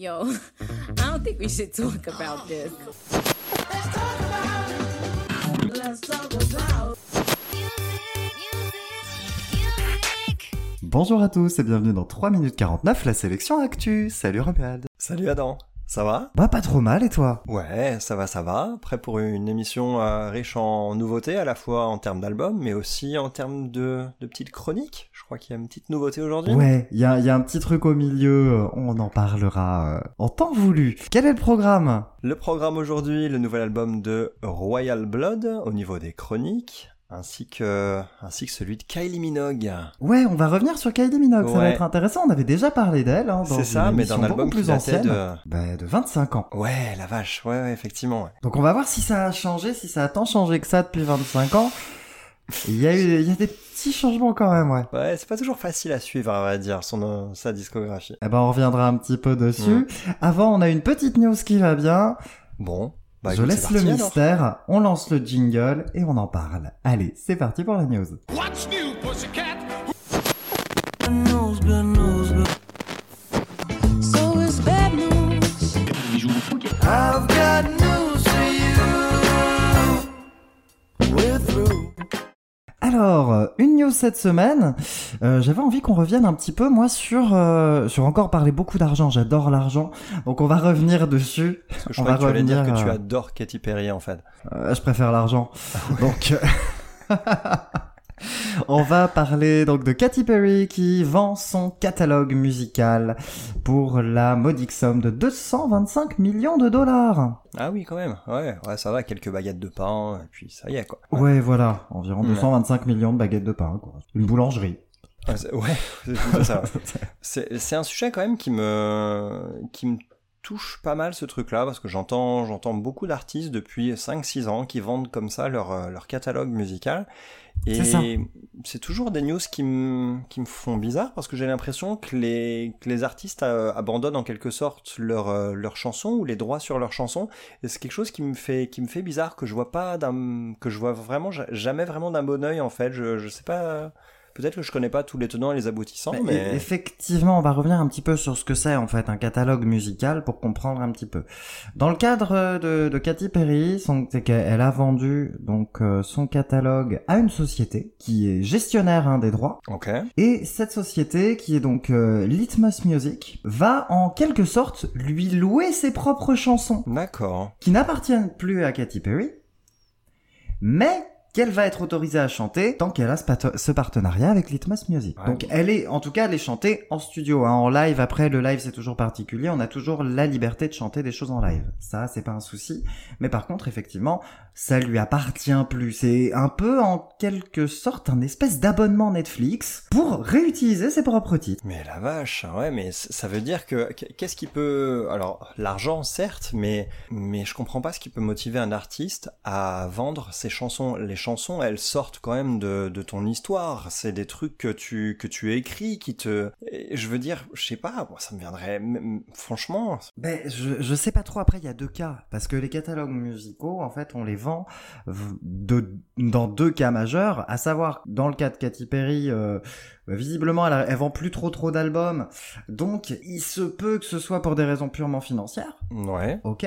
Yo, I don't think we should talk about this. Bonjour à tous et bienvenue dans 3 minutes 49, la sélection Actu. Salut Romuald. Salut Adam, ça va? Bah pas trop mal et toi? Ouais, ça va, ça va. Prêt pour une émission euh, riche en nouveautés, à la fois en termes d'albums, mais aussi en termes de, de petites chroniques. Je crois qu'il y a une petite nouveauté aujourd'hui. Ouais, il y a, y a un petit truc au milieu, euh, on en parlera euh, en temps voulu. Quel est le programme? Le programme aujourd'hui, le nouvel album de Royal Blood, au niveau des chroniques, ainsi que, ainsi que celui de Kylie Minogue. Ouais, on va revenir sur Kylie Minogue, ça va être intéressant. On avait déjà parlé d'elle hein, dans C'est ça, une mais d'un album plus ancienne. de... Bah, de 25 ans. Ouais, la vache, ouais, ouais, effectivement. ouais. Donc on va voir si ça a changé, si ça a tant changé que ça depuis 25 ans. Il y a eu, il y a des petits changements quand même, ouais. Ouais, c'est pas toujours facile à suivre, on va dire, son, euh, sa discographie. Eh ben, on reviendra un petit peu dessus. Avant, on a une petite news qui va bien. Bon, bah, Je laisse le alors. mystère, on lance le jingle et on en parle. Allez, c'est parti pour la news. What's new, pussycat? So it's bad news. Alors, euh, une news cette semaine. Euh, J'avais envie qu'on revienne un petit peu, moi, sur euh, sur encore parler beaucoup d'argent. J'adore l'argent, donc on va revenir dessus. Parce que je on crois va que tu allais dire que tu euh, adores Katy Perry, en fait. Euh, je préfère l'argent. Donc, euh, on va parler donc de Katy Perry qui vend son catalogue musical pour la modique somme de 225 millions de dollars. Ah oui, quand même. Ouais, ouais, ça va, quelques baguettes de pain, et puis ça y est, quoi. Ouais, voilà, environ Ouais. 225 millions de baguettes de pain. Quoi. Une boulangerie. Ouais, c'est- ça. Un sujet quand même qui me, qui me touche pas mal ce truc-là, parce que j'entends, j'entends beaucoup d'artistes depuis 5-6 ans qui vendent comme ça leur, euh, leur catalogue musical. Et C'est toujours des news qui me, qui me font bizarre, parce que j'ai l'impression que les, que les artistes euh, abandonnent en quelque sorte leur, euh, leur chanson ou les droits sur leur chanson. Et c'est quelque chose qui me fait, qui me fait bizarre, que je vois pas d'un, que je vois vraiment, ja- jamais vraiment d'un bon oeil en fait. Je, je sais pas, peut-être que je connais pas tous les tenants et les aboutissants, Mais mais. e- Effectivement, on va revenir un petit peu sur ce que c'est en fait un catalogue musical pour comprendre un petit peu. Dans le cadre de, de Katy Perry, son- qu'elle a vendu donc euh, son catalogue à une société qui est gestionnaire hein, des droits. Ok. Et cette société, qui est donc euh, Litmus Music, va en quelque sorte lui louer ses propres chansons, D'accord. qui n'appartiennent plus à Katy Perry, mais qu'elle va être autorisée à chanter tant qu'elle a ce, partenariat avec Litmus Music. Ouais. Donc elle est, en tout cas, elle est chantée en studio, hein, en live. Après, le live c'est toujours particulier, on a toujours la liberté de chanter des choses en live. Ça, c'est pas un souci. Mais par contre, effectivement, ça lui appartient plus. C'est un peu en quelque sorte un espèce d'abonnement Netflix pour réutiliser ses propres titres. Mais la vache, ouais, mais ça veut dire que qu'est-ce qui peut, alors l'argent certes, mais mais je comprends pas ce qui peut motiver un artiste à vendre ses chansons. Les chansons, elles sortent quand même de, de ton histoire. C'est des trucs que tu que tu écris, qui te, je veux dire, je sais pas, moi ça me viendrait, franchement, Ben, je, je sais pas trop. Après, il y a deux cas. Parce que les catalogues musicaux, en fait, on les vend de, dans deux cas majeurs. À savoir, dans le cas de Katy Perry, euh, bah, visiblement, elle, elle vend plus trop trop d'albums. Donc, il se peut que ce soit pour des raisons purement financières. ouais. Ok.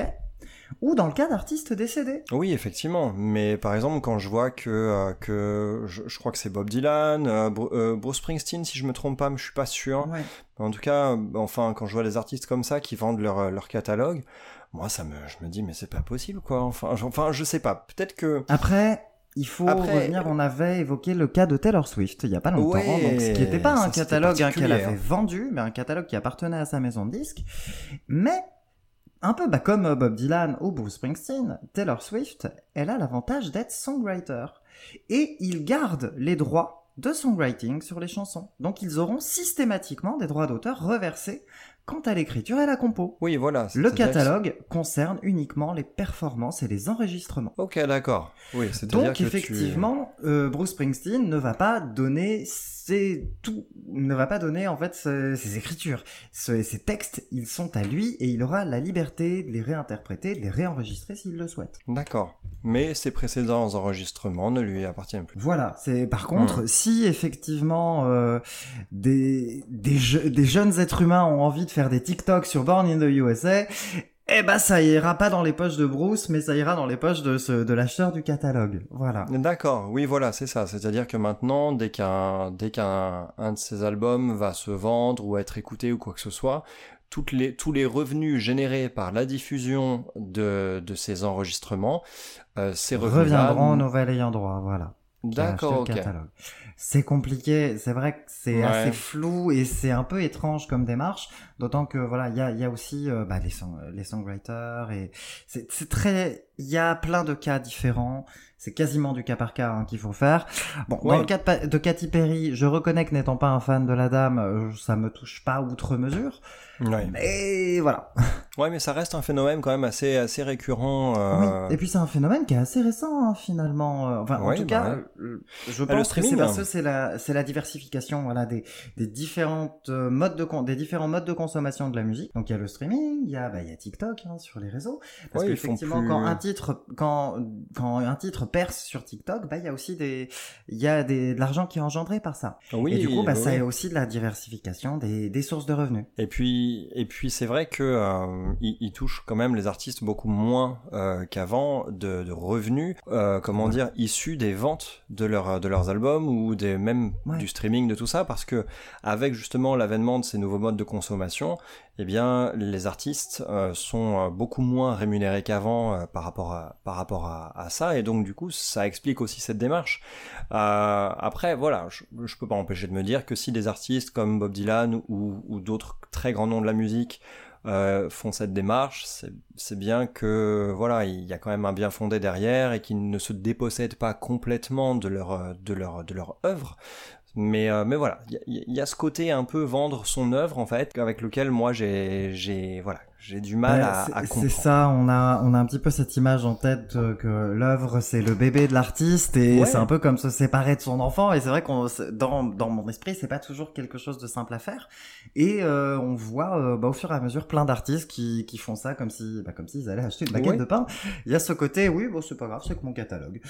Ou dans le cas d'artistes décédés. Oui, effectivement. Mais par exemple, quand je vois que euh, que je, je crois que c'est Bob Dylan, euh, Bru- euh, Bruce Springsteen, si je me trompe pas, mais je suis pas sûr. Ouais. En tout cas, enfin, quand je vois des artistes comme ça qui vendent leur, leur catalogue, moi, ça me, je me dis, mais c'est pas possible, quoi. Enfin, je, enfin, je sais pas. Peut-être que. Après, il faut Après- revenir, on avait évoqué le cas de Taylor Swift il y a pas longtemps, Ouais, donc ce qui n'était pas ça, un catalogue hein, qu'elle avait hein. vendu, mais un catalogue qui appartenait à sa maison de disques. Mais, un peu bah, comme euh, Bob Dylan ou Bruce Springsteen, Taylor Swift, elle a l'avantage d'être songwriter. Et ils gardent les droits de songwriting sur les chansons. Donc ils auront systématiquement des droits d'auteur reversés quant à l'écriture et la compo. Oui, voilà. Le que- catalogue concerne uniquement les performances et les enregistrements. Ok, d'accord. Oui, Donc tu- effectivement, euh, Bruce Springsteen ne va pas donner ses tout, ne va pas donner en fait ses, ses écritures, ses textes, ils sont à lui et il aura la liberté de les réinterpréter, de les réenregistrer s'il le souhaite. D'accord. Mais ses précédents enregistrements ne lui appartiennent plus. Voilà. C'est par contre, si effectivement euh, des des, je- des jeunes êtres humains ont envie de faire des TikTok sur Born in the USA, eh ben ça ira pas dans les poches de Bruce, mais ça ira dans les poches de, ce, de l'acheteur du catalogue. Voilà. D'accord, oui, voilà, c'est ça. C'est-à-dire que maintenant, dès qu'un dès qu'un un de ces albums va se vendre ou être écouté ou quoi que ce soit, toutes les, tous les revenus générés par la diffusion de, de ces enregistrements, euh, ces revenus Reviendront au nouvel ayant droit, voilà. D'accord, ok. catalogue. C'est compliqué, c'est vrai que c'est Ouais. assez flou et c'est un peu étrange comme démarche, d'autant que voilà, il y a, y a aussi euh, bah, les, song, les songwriters et c'est très, il y a plein de cas différents. C'est quasiment du cas par cas hein, qu'il faut faire. Bon, dans le cas de, de Katy Perry, je reconnais que n'étant pas un fan de la dame, euh, ça me touche pas outre mesure. Ouais. Mais voilà. ouais, mais ça reste un phénomène quand même assez, assez récurrent. euh, Oui. Et puis c'est un phénomène qui est assez récent hein, finalement. Euh, Enfin, en tout bah cas, ouais. je Bah, le pense que c'est parce hein. que c'est la, c'est la diversification, voilà, des, des différentes modes de con- des différents modes de consommation de la musique. Donc il y a le streaming, il y a, bah, il y a TikTok hein, sur les réseaux. Parce qu'effectivement, plus- quand un titre, quand quand un titre perce sur TikTok, bah il y a aussi des, il y a des, de l'argent qui est engendré par ça. Oui, et du coup, bah, oui, ça oui. est aussi de la diversification des, des sources de revenus. Et puis, et puis c'est vrai que euh, il, il touche quand même les artistes beaucoup moins euh, qu'avant de, de revenus, euh, comment dire, issus des ventes de leurs de leurs albums ou des même Ouais. du streaming de tout ça, parce que avec justement l'avènement de ces nouveaux modes de consommation, eh bien les artistes euh, sont euh, beaucoup moins rémunérés qu'avant euh, par rapport à par rapport à, ça, et donc du coup ça explique aussi cette démarche. Après, voilà, je, je peux pas empêcher de me dire que si des artistes comme Bob Dylan ou, ou d'autres très grands noms de la musique font cette démarche, c'est bien que voilà, il y a quand même un bien fondé derrière et qu'ils ne se dépossèdent pas complètement de leur de leur de leur œuvre. Mais euh, mais voilà, il y, y a ce côté un peu vendre son œuvre en fait, avec lequel moi j'ai j'ai voilà j'ai du mal Ouais, à, c'est- à c'est comprendre. ça, on a, on a un petit peu cette image en tête euh, que l'œuvre c'est le bébé de l'artiste et Ouais. c'est un peu comme se séparer de son enfant et c'est vrai qu'on c'est- dans, dans mon esprit c'est pas toujours quelque chose de simple à faire et euh, on voit euh, bah, au fur et à mesure plein d'artistes qui, qui font ça comme si bah, comme s'ils allaient acheter une baguette Ouais. de pain. Il y a ce côté oui bon c'est pas grave c'est que mon catalogue.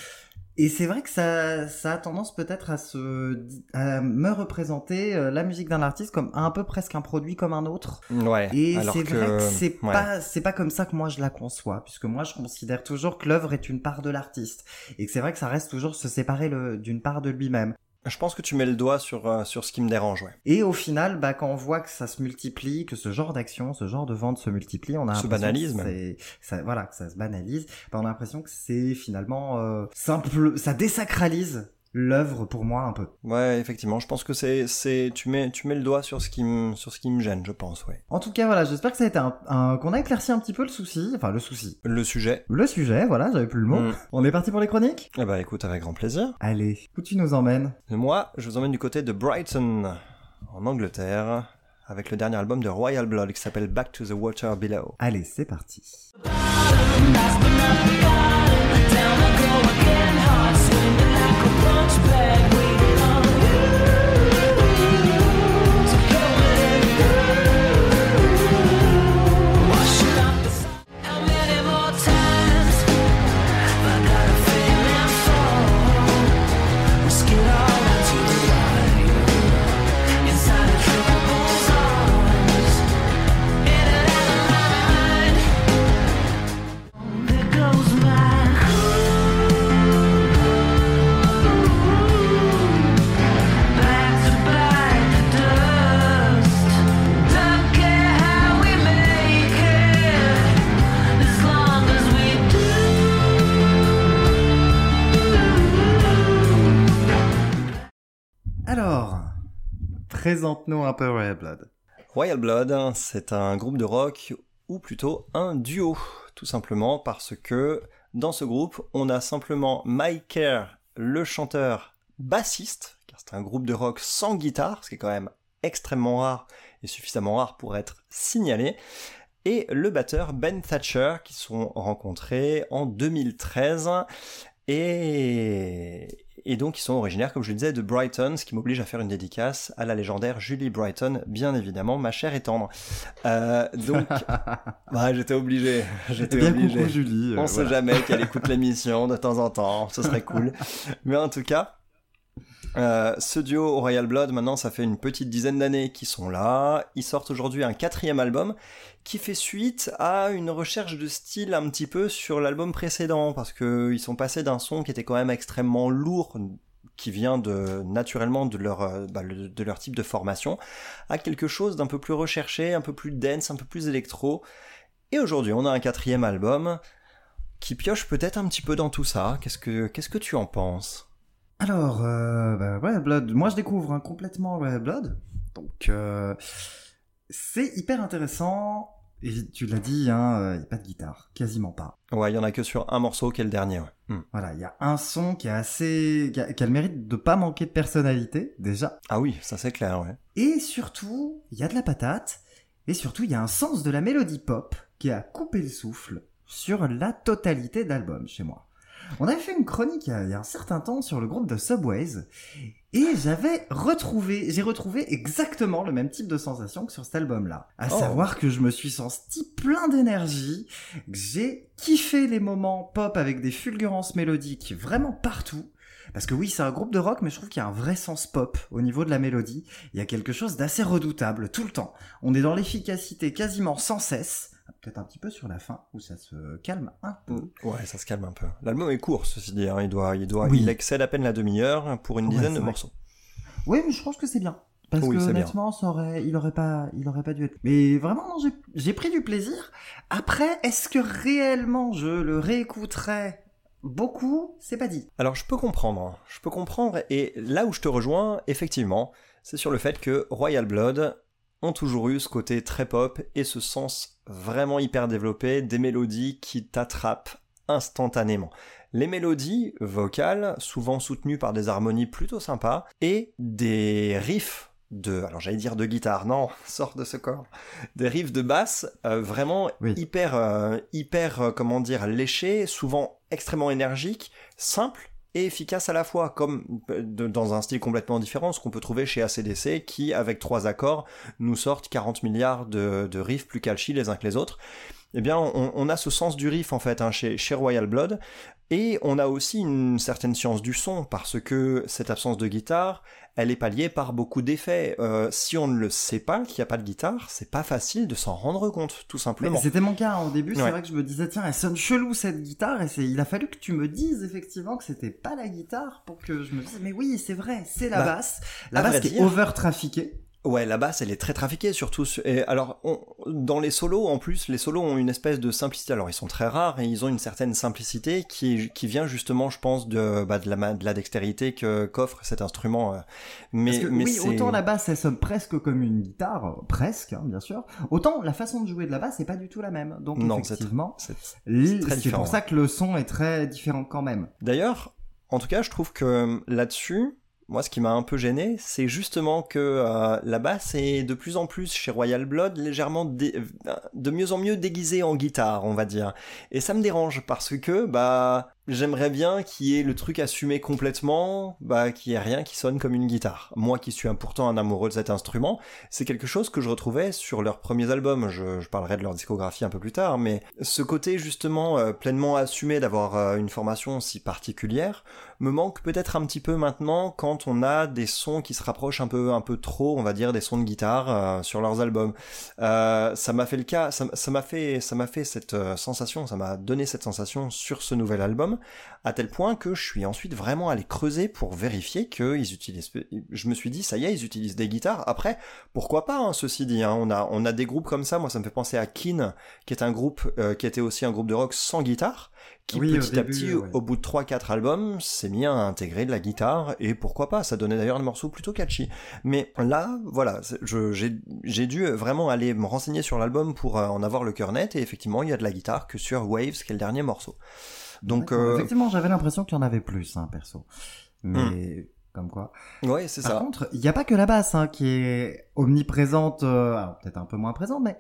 Et c'est vrai que ça, ça a tendance peut-être à se, à me représenter euh, la musique d'un artiste comme un peu presque un produit comme un autre. Ouais. Et c'est vrai que c'est ouais. pas c'est pas comme ça que moi je la conçois puisque moi je considère toujours que l'œuvre est une part de l'artiste et que c'est vrai que ça reste toujours se séparer d'une part de lui-même. Je pense que tu mets le doigt sur euh, sur ce qui me dérange, ouais. Et au final, bah quand on voit que ça se multiplie, que ce genre d'action, ce genre de vente se multiplie, on a Se l'impression banalise que ça voilà que ça se banalise. Bah, on a l'impression que c'est finalement euh, simple, ça désacralise l'œuvre pour moi un peu. Ouais, effectivement, je pense que c'est c'est tu mets tu mets le doigt sur ce qui me sur ce qui me gêne, je pense, ouais. En tout cas, voilà, j'espère que ça a été un, un- qu'on a éclairci un petit peu le souci, enfin le souci, Le sujet. le sujet, voilà, j'avais plus le mot. Mm. On est parti pour les chroniques? Eh bah écoute, avec grand plaisir. Allez, où tu nous emmènes? Et moi, je vous emmène du côté de Brighton, en Angleterre, avec le dernier album de Royal Blood qui s'appelle Back to the Water Below. Allez, c'est parti. Présente-nous un peu Royal Blood. Royal Blood, c'est un groupe de rock, ou plutôt un duo, tout simplement parce que dans ce groupe, on a simplement Mike Kerr, le chanteur bassiste, car c'est un groupe de rock sans guitare, ce qui est quand même extrêmement rare et suffisamment rare pour être signalé, et le batteur Ben Thatcher, qui sont rencontrés en 2013, et, et donc ils sont originaires, comme je le disais, de Brighton, ce qui m'oblige à faire une dédicace à la légendaire Julie Brighton, bien évidemment, ma chère et tendre. Euh, donc, ouais, j'étais obligé, j'étais bien, obligé. coucou Julie. euh, On sait voilà. jamais qu'elle écoute l'émission de temps en temps, ce serait cool. Mais en tout cas, Euh, ce duo Royal Blood, maintenant, ça fait une petite dizaine d'années qu'ils sont là. Ils sortent aujourd'hui un quatrième album qui fait suite à une recherche de style un petit peu sur l'album précédent, parce que ils sont passés d'un son qui était quand même extrêmement lourd, qui vient de naturellement de leur euh, bah, de leur type de formation, à quelque chose d'un peu plus recherché, un peu plus dense, un peu plus électro. Et aujourd'hui, on a un quatrième album qui pioche peut-être un petit peu dans tout ça. Qu'est-ce que qu'est-ce que tu en penses? Alors, euh, bah, Royal Blood, moi je découvre hein, complètement Royal Blood, donc euh, c'est hyper intéressant. Et tu l'as dit, il hein, n'y a pas de guitare, quasiment pas. Ouais, il y en a que sur un morceau qui est le dernier. ouais. Hmm. Voilà, il y a un son qui est assez, qui a, qui a le mérite de pas manquer de personnalité déjà, Ah oui, ça c'est clair, ouais. et surtout il y a de la patate, et surtout il y a un sens de la mélodie pop qui a coupé le souffle sur la totalité d'albums chez moi. On avait fait une chronique il y a, il y a un certain temps sur le groupe de Subways et j'avais retrouvé, j'ai retrouvé exactement le même type de sensation que sur cet album-là. À Oh. savoir que je me suis senti plein d'énergie, que j'ai kiffé les moments pop avec des fulgurances mélodiques vraiment partout. Parce que oui, c'est un groupe de rock, mais je trouve qu'il y a un vrai sens pop au niveau de la mélodie. Il y a quelque chose d'assez redoutable tout le temps. On est dans l'efficacité quasiment sans cesse. Peut-être un petit peu sur la fin où ça se calme un peu. Ouais, ça se calme un peu. L'album est court, ceci dit. hein. Il doit, il doit, Oui. il excède à peine la demi-heure pour une Ouais, dizaine de vrai. morceaux. Oui, mais je pense que c'est bien. Parce Oui, que honnêtement, ça aurait, il aurait pas, il aurait pas dû être. Mais vraiment, non, j'ai, j'ai pris du plaisir. Après, est-ce que réellement je le réécouterais beaucoup? C'est pas dit. Alors, je peux comprendre. Je peux comprendre. Et là où je te rejoins, effectivement, c'est sur le fait que Royal Blood ont toujours eu ce côté très pop et ce sens vraiment hyper développé des mélodies qui t'attrapent instantanément. Les mélodies vocales, souvent soutenues par des harmonies plutôt sympas, et des riffs de, alors j'allais dire de guitare, non, sors de ce corps, des riffs de basse euh, vraiment Oui. hyper, euh, hyper, euh, comment dire, léchés, souvent extrêmement énergiques, simples et efficaces à la fois, comme euh, dans un style complètement différent, ce qu'on peut trouver chez ACDC, qui, avec trois accords, nous sortent 40 milliards de, de riffs plus calchi les uns que les autres. Eh bien, on, a ce sens du riff, en fait, hein, chez Royal Blood, et on a aussi une certaine science du son, parce que cette absence de guitare, elle est palliée par beaucoup d'effets. Euh, si on ne le sait pas, qu'il n'y a pas de guitare, c'est pas facile de s'en rendre compte, tout Mais simplement. c'était mon cas hein. au début. C'est Ouais. vrai que je me disais tiens, elle sonne chelou cette guitare. Et c'est, il a fallu que tu me dises effectivement que c'était pas la guitare pour que je me dise mais oui, c'est vrai, c'est la Bah, basse. La basse qui dire- est over trafiquée. Ouais, la basse, elle est très trafiquée, surtout. su- Et alors, on- dans les solos, en plus, les solos ont une espèce de simplicité. Alors, ils sont très rares et ils ont une certaine simplicité qui, qui vient justement, je pense, de, bah, de, la, de la dextérité que qu'offre cet instrument. euh. Mais, Parce que mais oui, autant la basse elle sonne presque comme une guitare, euh, presque hein, bien sûr. Autant la façon de jouer de la basse c'est pas du tout la même. Donc Non, c'est effectivement, c'est- pour ça que le son est très différent quand même. D'ailleurs, en tout cas, je trouve que euh, là-dessus, moi, ce qui m'a un peu gêné, c'est justement que euh, la basse est de plus en plus chez Royal Blood légèrement euh, de mieux en mieux déguisée en guitare, on va dire. Et ça me dérange parce que bah j'aimerais bien qu'il y ait le truc assumé complètement, bah qu'il y ait rien qui sonne comme une guitare. Moi, qui suis pourtant un amoureux de cet instrument, c'est quelque chose que je retrouvais sur leurs premiers albums. Je, parlerai de leur discographie un peu plus tard, mais ce côté justement euh, pleinement assumé d'avoir euh, une formation si particulière me manque peut-être un petit peu maintenant quand on a des sons qui se rapprochent un peu un peu trop, on va dire, des sons de guitare euh, sur leurs albums. Ça m'a fait le cas, ça m'a fait ça m'a fait cette sensation, ça m'a donné cette sensation sur ce nouvel album, à tel point que je suis ensuite vraiment allé creuser pour vérifier qu'ils utilisent. Je me suis dit ça y est, ils utilisent des guitares. Après, pourquoi pas, hein, ceci dit. hein, on a on a des groupes comme ça. Moi, ça me fait penser à Keen, qui est un groupe euh, qui était aussi un groupe de rock sans guitare, qui Oui, petit à petit, ouais. au bout de 3-4 albums, s'est mis à intégrer de la guitare, et pourquoi pas, ça donnait d'ailleurs des morceaux plutôt catchy. Mais là, voilà, j'ai dû vraiment aller me renseigner sur l'album pour euh, en avoir le cœur net, et effectivement, il y a de la guitare que sur Waves, qui est le dernier morceau. Donc, euh, Effectivement, j'avais l'impression qu'il y en avait plus, hein, perso. Mais comme quoi. ouais, c'est Par ça. contre, il n'y a pas que la basse hein, qui est omniprésente, euh, alors peut-être un peu moins présente, mais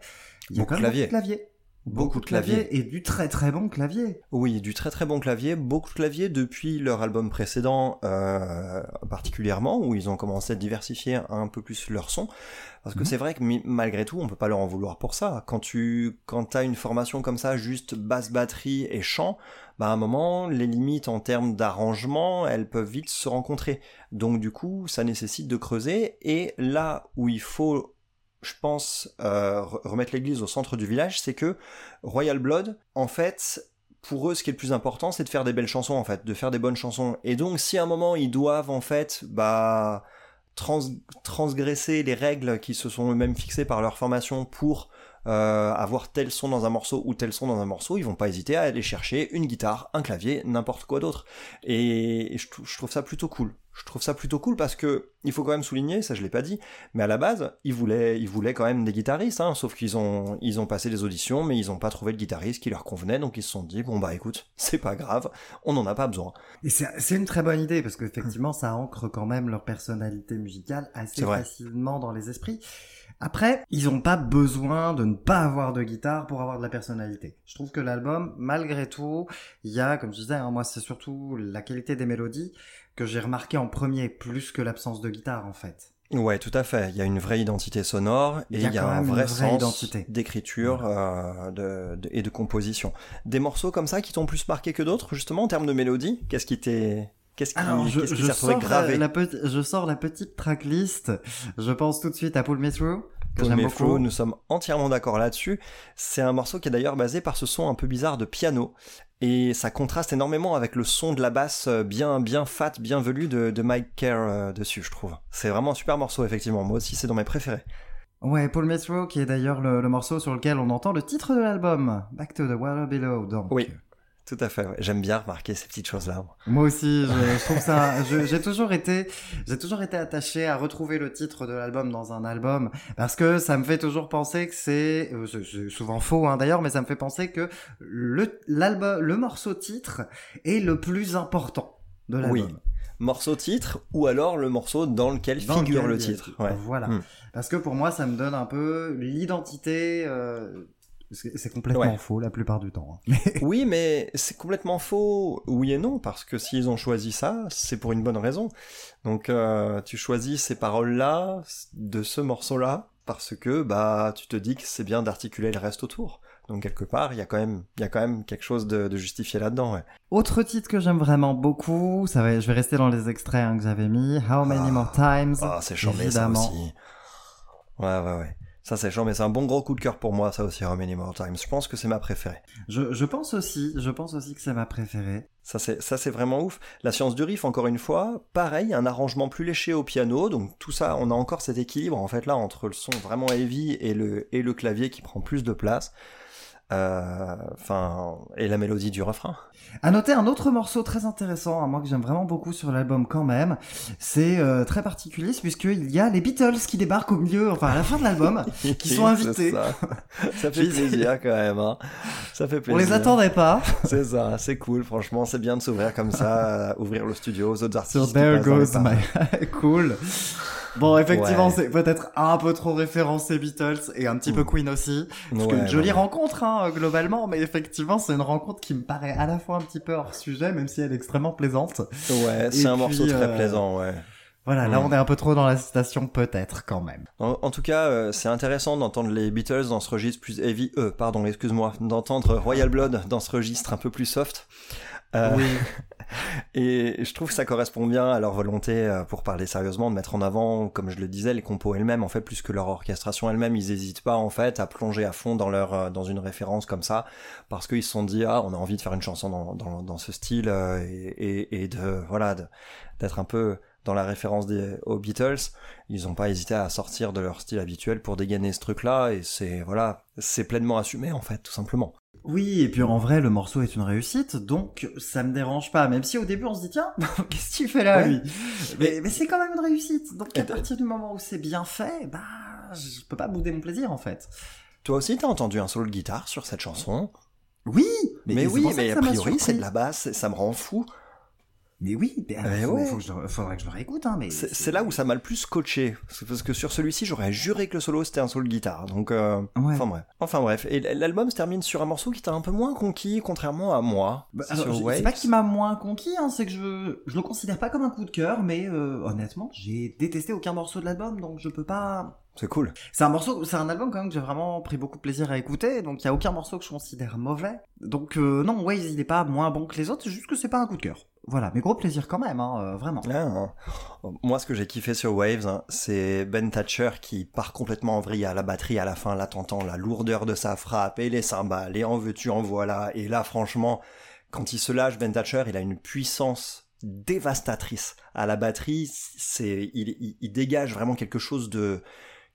il y a Beaucoup quand même de clavier. Beaucoup de claviers. et du très très bon clavier. Oui, du très très bon clavier, beaucoup de claviers depuis leur album précédent euh, particulièrement, où ils ont commencé à diversifier un peu plus leur son. Parce que Mhm. c'est vrai que malgré tout, on peut pas leur en vouloir pour ça. Quand tu quand as une formation comme ça, juste basse batterie et chant, bah à un moment, les limites en termes d'arrangement, elles peuvent vite se rencontrer. Donc du coup, ça nécessite de creuser. Et là où il faut je pense, euh, re- remettre l'église au centre du village, c'est que Royal Blood, en fait, pour eux, ce qui est le plus important, c'est de faire des belles chansons, en fait, de faire des bonnes chansons. Et donc, si à un moment, ils doivent, en fait, bah, trans- transgresser les règles qui se sont eux-mêmes fixées par leur formation pour euh, avoir tel son dans un morceau ou tel son dans un morceau, ils vont pas hésiter à aller chercher une guitare, un clavier, n'importe quoi d'autre. Et je, trou- je trouve ça plutôt cool. Je trouve ça plutôt cool parce que il faut quand même souligner, ça je l'ai pas dit, mais à la base, ils voulaient, ils voulaient quand même des guitaristes, hein, sauf qu'ils ont, ils ont passé des auditions, mais ils ont pas trouvé le guitariste qui leur convenait, donc ils se sont dit bon bah écoute, c'est pas grave, on n'en a pas besoin. Et c'est c'est une très bonne idée parce qu'effectivement, ça ancre quand même leur personnalité musicale assez facilement dans les esprits. Après, ils ont pas besoin de ne pas avoir de guitare pour avoir de la personnalité. Je trouve que l'album, malgré tout, il y a, comme je disais, hein, moi c'est surtout la qualité des mélodies que j'ai remarqué en premier, plus que l'absence de guitare en fait. Ouais, tout à fait. Il y a une vraie identité sonore et Il il y a un vrai, sens identité. d'écriture euh, et de composition. Des morceaux comme ça qui t'ont plus marqué que d'autres, justement en termes de mélodie. Qu'est-ce qui t'est, qu'est-ce qui, Alors, je, qu'est-ce qui je s'est retrouvé sors, gravé la, je sors la petite tracklist. Je pense tout de suite à Paul j'aime Meflo, beaucoup. nous sommes entièrement d'accord là-dessus. C'est un morceau qui est d'ailleurs basé par ce son un peu bizarre de piano. Et ça contraste énormément avec le son de la basse euh, bien, bien fat, bien velu de, de Mike Kerr euh, dessus, je trouve. C'est vraiment un super morceau, effectivement. Moi aussi, c'est dans mes préférés. Ouais, Paul Me Through, qui est d'ailleurs le, le morceau sur lequel on entend le titre de l'album, Back to the Water Below. Donc, Oui. Tout à fait, ouais. J'aime bien remarquer ces petites choses-là. moi. Aussi, je, je trouve ça. J'ai toujours été, j'ai toujours été attaché à retrouver le titre de l'album dans un album parce que ça me fait toujours penser que c'est, euh, souvent faux hein, d'ailleurs, mais ça me fait penser que le l'album, le morceau titre est le plus important de l'album. Oui. Morceau titre, ou alors le morceau dans lequel Dans figure lequel le titre. Ouais. Voilà. Hmm. Parce que pour moi, ça me donne un peu l'identité. euh, C'est complètement Ouais. faux la plupart du temps. hein. Oui, mais c'est complètement faux, oui et non, parce que s'ils ont choisi ça, c'est pour une bonne raison. Donc euh, tu choisis ces paroles-là, de ce morceau-là, parce que bah tu te dis que c'est bien d'articuler le reste autour. Donc quelque part, il y a quand même, il y a quand même quelque chose de, de justifié là-dedans. Ouais. Autre titre que j'aime vraiment beaucoup, ça va, je vais rester dans les extraits hein, que j'avais mis. How many Ah. more times Ah, c'est chambé ça évidemment. aussi. Ouais, ouais, ouais. Ça c'est chambé, c'est un bon gros coup de cœur pour moi, ça aussi, How Many More Times. Je pense que c'est ma préférée. Je, je pense aussi, je pense aussi que c'est ma préférée. Ça c'est ça c'est vraiment ouf. La science du riff encore une fois, pareil, un arrangement plus léché au piano, donc tout ça, on a encore cet équilibre en fait là entre le son vraiment heavy et le et le clavier qui prend plus de place. Euh, Enfin et la mélodie du refrain. À noter un autre morceau très intéressant, à moi que j'aime vraiment beaucoup sur l'album quand même. C'est euh, très particulier puisqu'il y a les Beatles qui débarquent au milieu, enfin à la fin de l'album. Qui sont invités. Ça. ça fait plaisir quand même. Hein. Ça fait plaisir. On les attendait pas. C'est ça, c'est cool. Franchement, c'est bien de s'ouvrir comme ça, euh, ouvrir le studio aux autres artistes. Qui There Goes. My... cool. Bon, effectivement, Ouais. c'est peut-être un peu trop référencé Beatles et un petit peu Mm. Queen aussi. Parce que une jolie ouais. rencontre, hein, globalement, mais effectivement, c'est une rencontre qui me paraît à la fois un petit peu hors sujet, même si elle est extrêmement plaisante. Ouais, c'est un puis, morceau très euh, plaisant, ouais. Voilà, là, Mm. on est un peu trop dans la citation, peut-être, quand même. En, en tout cas, euh, c'est intéressant d'entendre les Beatles dans ce registre plus heavy, euh, pardon, excuse-moi, d'entendre Royal Blood dans ce registre un peu plus soft. Euh, Oui. Et je trouve que ça correspond bien à leur volonté, euh, pour parler sérieusement, de mettre en avant, comme je le disais, les compos elles-mêmes, en fait, plus que leur orchestration elle-même. Ils hésitent pas, en fait, à plonger à fond dans leur, euh, dans une référence comme ça, parce qu'ils se sont dit, ah, on a envie de faire une chanson dans, dans, dans ce style, euh, et, et, et de, voilà, d'être un peu dans la référence des, aux Beatles. Ils ont pas hésité à sortir de leur style habituel pour dégainer ce truc-là, et c'est, voilà, c'est pleinement assumé, en fait, tout simplement. Oui, et puis en vrai, le morceau est une réussite, donc ça me dérange pas. Même si au début on se dit, tiens, qu'est-ce que tu fais là, Ouais. lui Mais, mais c'est quand même une réussite. Donc à partir du moment où c'est bien fait, bah, je peux pas bouder mon plaisir en fait. Toi aussi, t'as entendu un solo de guitare sur cette chanson? Oui, Mais, oui, mais a priori, c'est de la basse, ça me rend fou. Mais oui, mais alors, Eh faut- ouais. faut que je- faudrait que je le réécoute, hein, mais... C'est là où ça m'a le plus coaché. Parce que sur celui-ci, j'aurais juré que le solo c'était un solo de guitare. Donc, euh, Ouais. enfin bref. Enfin bref. Et l'album se termine sur un morceau qui t'a un peu moins conquis, contrairement à moi. Bah, c'est pas qu'il m'a moins conquis, hein, c'est que je je le considère pas comme un coup de cœur, mais euh, honnêtement, j'ai détesté aucun morceau de l'album, donc je peux pas. C'est cool. C'est un morceau, c'est un album quand même que j'ai vraiment pris beaucoup de plaisir à écouter, donc il y a aucun morceau que je considère mauvais. Donc euh, non, Waves il est pas moins bon que les autres, c'est juste que c'est pas un coup de cœur. Voilà, mais gros plaisir quand même, hein, euh, vraiment. Ah, hein. Moi, ce que j'ai kiffé sur Waves, hein, c'est Ben Thatcher qui part complètement en vrille à la batterie à la fin. Là, t'entends la lourdeur de sa frappe et les cymbales et en veux-tu, en voilà. Et là, franchement, quand il se lâche, Ben Thatcher, il a une puissance dévastatrice à la batterie. C'est, il, il- il dégage vraiment quelque chose de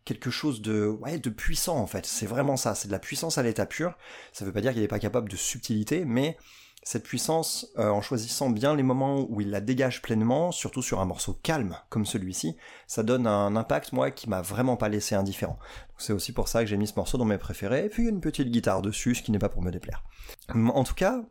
quelque chose de ouais de puissant en fait c'est vraiment ça c'est de la puissance à l'état pur ça veut pas dire qu'il n'est pas capable de subtilité mais cette puissance, euh, en choisissant bien les moments où il la dégage pleinement, surtout sur un morceau calme comme celui-ci, ça donne un impact, moi, qui m'a vraiment pas laissé indifférent. C'est aussi pour ça que j'ai mis ce morceau dans mes préférés, et puis une petite guitare dessus, ce qui n'est pas pour me déplaire. En tout cas,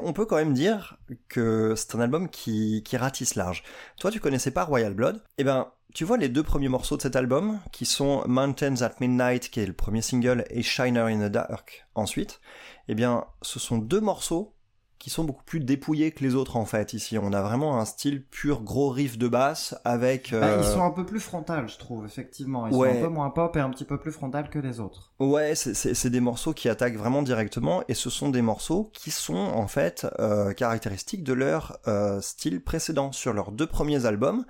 on peut quand même dire que c'est un album qui, qui ratisse large. Toi, tu connaissais pas Royal Blood? Eh ben, tu vois les deux premiers morceaux de cet album, qui sont Mountains at Midnight, qui est le premier single, et Shiner in the Dark ensuite. Eh bien, ce sont deux morceaux qui sont beaucoup plus dépouillés que les autres en fait. Ici, on a vraiment un style pur gros riff de basse avec. Bah, euh, ils sont un peu plus frontales, je trouve, effectivement. Ils Ouais. sont un peu moins pop et un petit peu plus frontales que les autres. Ouais, c'est- des morceaux qui attaquent vraiment directement et ce sont des morceaux qui sont en fait euh, caractéristiques de leur euh, style précédent sur leurs deux premiers albums.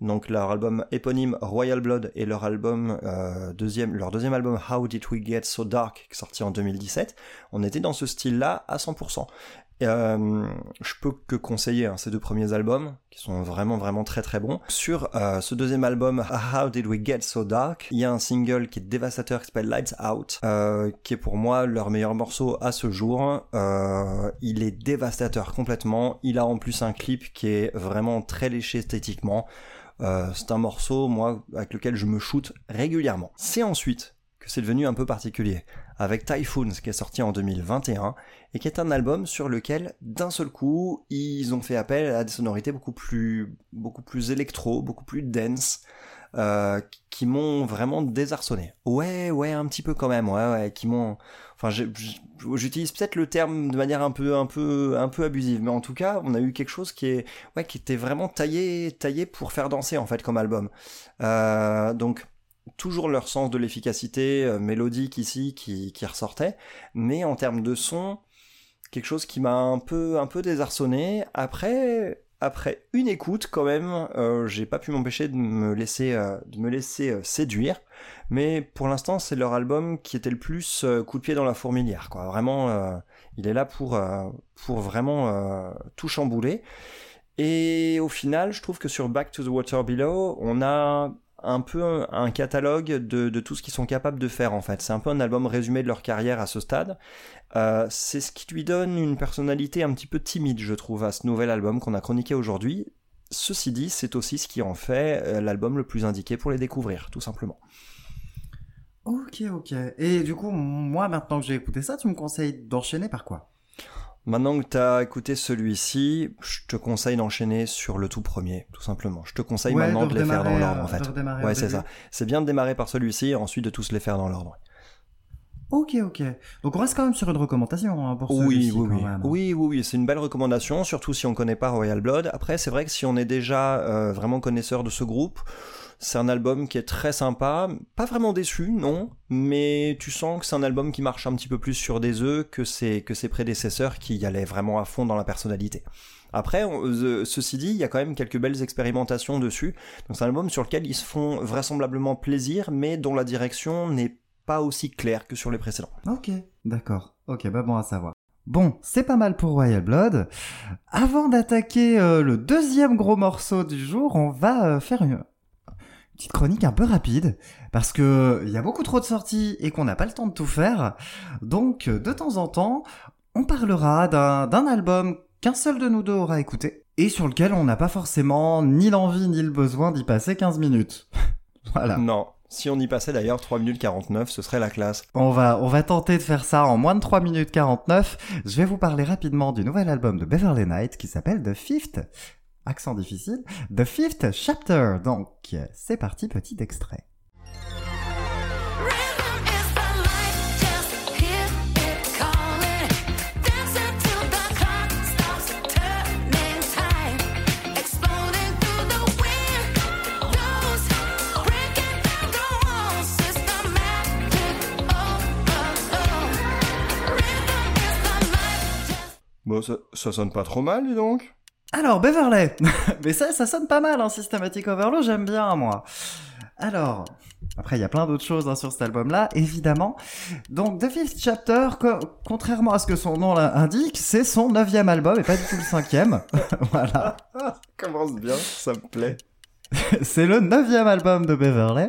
Donc leur album éponyme Royal Blood et leur album euh, deuxième, leur deuxième album How Did We Get So Dark, sorti en 2017, on était dans ce style-là à 100%. Euh, je peux que conseiller hein, ces deux premiers albums, qui sont vraiment vraiment très très bons. Sur euh, ce deuxième album, How Did We Get So Dark, il y a un single qui est dévastateur qui s'appelle Lights Out, euh, qui est pour moi leur meilleur morceau à ce jour. Il est dévastateur complètement. Il a en plus un clip qui est vraiment très léché esthétiquement. C'est un morceau, moi, avec lequel je me shoot régulièrement. C'est ensuite que c'est devenu un peu particulier, avec Typhoons, qui est sorti en 2021, et qui est un album sur lequel, d'un seul coup, ils ont fait appel à des sonorités beaucoup plus, beaucoup plus électro, beaucoup plus dense, euh, qui m'ont vraiment désarçonné. Ouais, ouais, un petit peu quand même, ouais, ouais, qui m'ont, enfin, j'utilise peut-être le terme de manière un peu, un peu, un peu abusive, mais en tout cas, on a eu quelque chose qui est, ouais, qui était vraiment taillé, taillé pour faire danser en fait comme album. Euh, donc toujours leur sens de l'efficacité euh, mélodique ici qui, qui ressortait, mais en termes de son, quelque chose qui m'a un peu, un peu désarçonné. Après, après une écoute quand même, euh, j'ai pas pu m'empêcher de me laisser, euh, de me laisser euh, séduire. Mais pour l'instant, c'est leur album qui était le plus coup de pied dans la fourmilière, quoi. Vraiment, il est là pour, pour vraiment tout chambouler. Et au final, je trouve que sur Back to the Water Below, on a un peu un catalogue de, tout ce qu'ils sont capables de faire en fait. C'est un peu un album résumé de leur carrière à ce stade. Euh, c'est ce qui lui donne une personnalité un petit peu timide, je trouve, à ce nouvel album qu'on a chroniqué aujourd'hui. Ceci dit, c'est aussi ce qui en fait euh, l'album le plus indiqué pour les découvrir, tout simplement. Ok, ok. Et du coup, moi, maintenant que j'ai écouté ça, tu me conseilles d'enchaîner par quoi? Maintenant que tu as écouté celui-ci, je te conseille d'enchaîner sur le tout premier, tout simplement. Je te conseille Ouais, maintenant de, les faire dans l'ordre, euh, en fait. redémarrer au Ouais, c'est ça. C'est bien de démarrer par celui-ci et ensuite de tous les faire dans l'ordre. Ok, ok. Donc on reste quand même sur une recommandation hein, pour Oui, celui-ci, oui, quand oui. même. Oui, oui, oui, c'est une belle recommandation, surtout si on connaît pas Royal Blood. Après, c'est vrai que si on est déjà euh, vraiment connaisseur de ce groupe, c'est un album qui est très sympa. Pas vraiment déçu, non, mais tu sens que c'est un album qui marche un petit peu plus sur des œufs que ses, prédécesseurs qui y allaient vraiment à fond dans la personnalité. Après, euh, ceci dit, il y a quand même quelques belles expérimentations dessus. Donc c'est un album sur lequel ils se font vraisemblablement plaisir, mais dont la direction n'est pas aussi claire que sur les précédents. Ok, d'accord. Ok, bah bon à savoir. Bon, c'est pas mal pour Royal Blood. Avant d'attaquer euh, le deuxième gros morceau du jour, on va euh, faire une petite chronique un peu rapide parce que il y a beaucoup trop de sorties et qu'on n'a pas le temps de tout faire. Donc, de temps en temps, on parlera d'un d'un album qu'un seul de nous deux aura écouté et sur lequel on n'a pas forcément ni l'envie ni le besoin d'y passer 15 minutes. voilà. Non, Si on y passait d'ailleurs 3 minutes 49, ce serait la classe. On va, on va tenter de faire ça en moins de 3 minutes 49. Je vais vous parler rapidement du nouvel album de Beverly Knight qui s'appelle The Fifth. Accent difficile. The Fifth Chapter. Donc, c'est parti, petit extrait. Bon, ça, ça sonne pas trop mal, dis donc. Alors, Beverly. Mais ça, ça sonne pas mal, hein, Systematic Overload, j'aime bien, moi. Alors, après, il y a plein d'autres choses hein, sur cet album-là, évidemment. Donc, The Fifth Chapter, co- contrairement à ce que son nom là indique, c'est son neuvième album et pas du tout le cinquième. voilà. Commence bien, ça me plaît. C'est le neuvième album de Beverly.